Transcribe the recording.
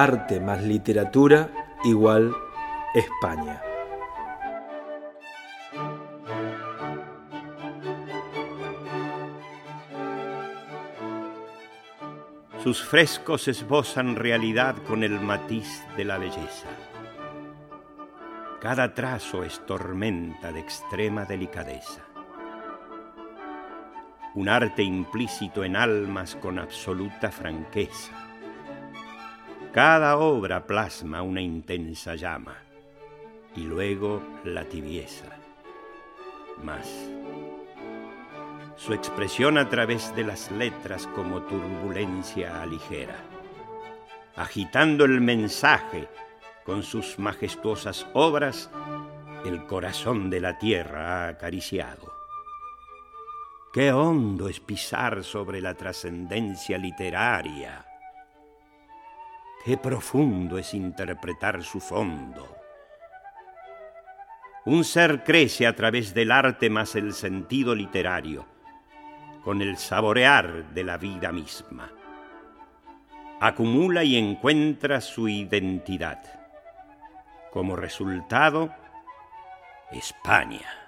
Arte más literatura igual España. Sus frescos esbozan realidad con el matiz de la belleza. Cada trazo es tormenta de extrema delicadeza. Un arte implícito en almas con absoluta franqueza. Cada obra plasma una intensa llama y luego la tibieza. Más su expresión a través de las letras como turbulencia ligera, agitando el mensaje con sus majestuosas obras, el corazón de la tierra ha acariciado. Qué hondo es pisar sobre la trascendencia literaria. Qué profundo es interpretar su fondo. Un ser crece a través del arte más el sentido literario con el saborear de la vida misma. Acumula y encuentra su identidad. Como resultado, España.